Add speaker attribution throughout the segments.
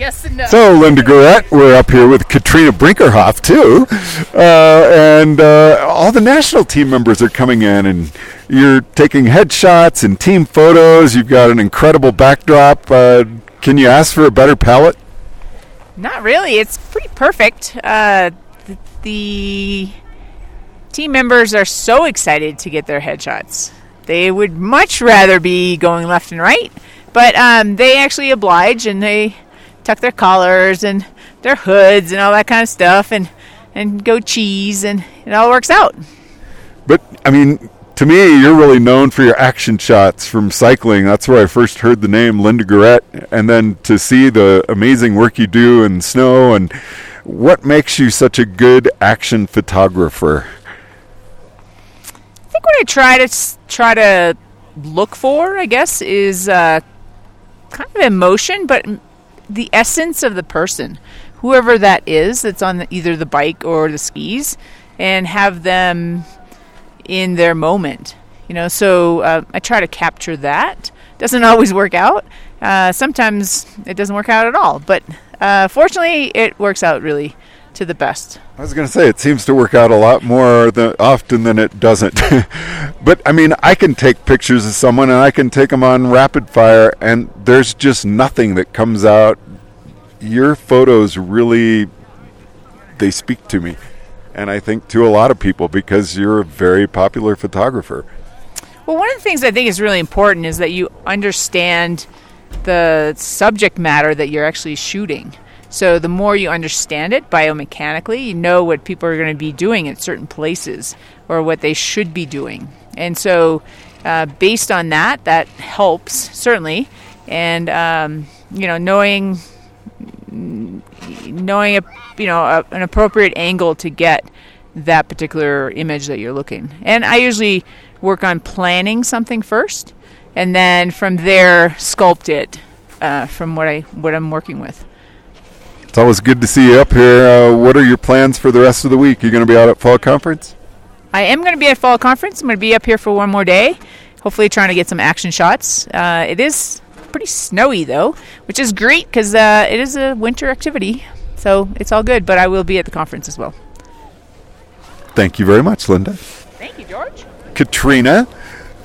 Speaker 1: Yes and no.
Speaker 2: So, Linda Guerrette, we're up here with Katrina Brinkerhoff, too. Uh, and uh, all the national team members are coming in, and you're taking headshots and team photos. You've got an incredible backdrop. Uh, can you ask for a better palette?
Speaker 1: Not really. It's pretty perfect. Uh, the, the team members are so excited to get their headshots. They would much rather be going left and right, but um, they actually oblige and they tuck their collars and their hoods and all that kind of stuff and, and go cheese, and it all works out.
Speaker 2: But, I mean, to me, you're really known for your action shots from cycling. That's where I first heard the name Linda Guerrette. And then to see the amazing work you do in snow and what makes you such a good action photographer?
Speaker 1: I think what I try to try to look for, I guess, is uh, kind of emotion, but the essence of the person, whoever that is, that's on the, either the bike or the skis, and have them in their moment. You know, so uh, I try to capture that. Doesn't always work out. Uh, sometimes it doesn't work out at all, but uh, fortunately, it works out really to the best.
Speaker 2: I was going to say it seems to work out a lot more than, often than it doesn't. but I mean, I can take pictures of someone and I can take them on rapid fire, and there's just nothing that comes out. Your photos really they speak to me, and I think to a lot of people because you're a very popular photographer.
Speaker 1: Well, one of the things I think is really important is that you understand the subject matter that you're actually shooting. So the more you understand it biomechanically, you know what people are going to be doing at certain places or what they should be doing. And so, uh, based on that, that helps certainly. And um, you know, knowing knowing a you know a, an appropriate angle to get that particular image that you're looking. And I usually work on planning something first, and then from there sculpt it uh, from what I what I'm working with.
Speaker 2: It's always good to see you up here. Uh, what are your plans for the rest of the week? You're going to be out at fall conference?
Speaker 1: I am going to be at fall conference. I'm going to be up here for one more day, hopefully trying to get some action shots. Uh, it is pretty snowy though, which is great because uh, it is a winter activity, so it's all good. But I will be at the conference as well.
Speaker 2: Thank you very much, Linda.
Speaker 1: Thank you, George.
Speaker 2: Katrina.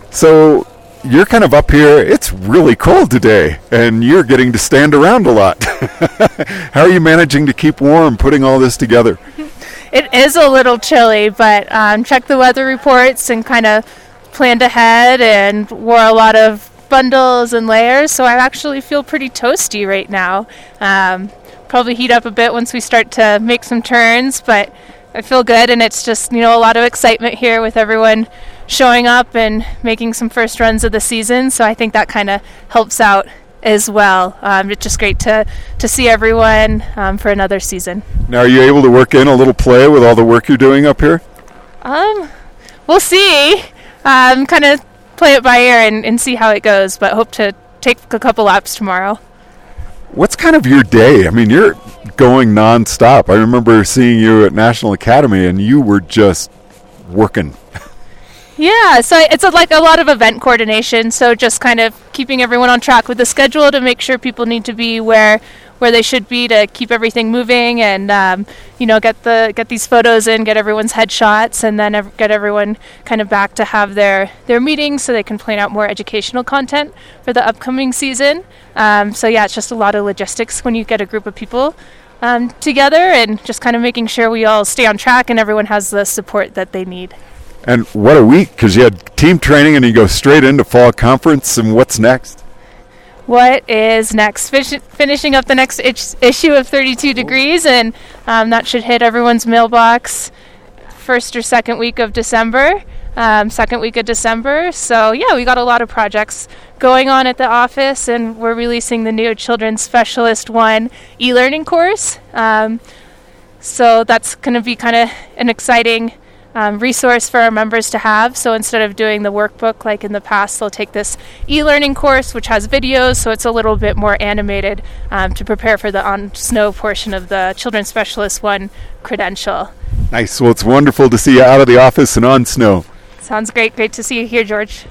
Speaker 2: So you're kind of up here. It's really cold today, and you're getting to stand around a lot. How are you managing to keep warm putting all this together?
Speaker 3: It is a little chilly, but um, checked the weather reports and kind of planned ahead and wore a lot of bundles and layers, so I actually feel pretty toasty right now. Um, probably heat up a bit once we start to make some turns, but I feel good, and it's just you know a lot of excitement here with everyone showing up and making some first runs of the season. So I think that kind of helps out as well. Um, it's just great to to see everyone um, for another season.
Speaker 2: Now, are you able to work in a little play with all the work you're doing up here?
Speaker 3: Um, we'll see. Um, kind of play it by ear and, and see how it goes, but hope to take a couple laps tomorrow.
Speaker 2: What's kind of your day? I mean, you're going nonstop. I remember seeing you at National Academy, and you were just working.
Speaker 3: Yeah, so it's a, like a lot of event coordination. So just kind of keeping everyone on track with the schedule to make sure people need to be where where they should be to keep everything moving and um, you know get the get these photos in, get everyone's headshots, and then ev- get everyone kind of back to have their their meetings so they can plan out more educational content for the upcoming season. Um, so yeah, it's just a lot of logistics when you get a group of people. Um, together and just kind of making sure we all stay on track and everyone has the support that they need.
Speaker 2: And what a week, because you had team training and you go straight into fall conference, and what's next?
Speaker 3: what is next. Fish- finishing up the next itch- issue of 32 Degrees, and um, that should hit everyone's mailbox first or second week of December. Um, second week of December. So, yeah, we got a lot of projects going on at the office, and we're releasing the new Children's Specialist 1 e learning course. Um, so, that's going to be kind of an exciting um, resource for our members to have. So instead of doing the workbook like in the past, they'll take this e learning course, which has videos, so it's a little bit more animated um, to prepare for the on snow portion of the Children's Specialist 1 credential.
Speaker 2: Nice. Well, it's wonderful to see you out of the office and on snow.
Speaker 3: Sounds great. Great to see you here, George.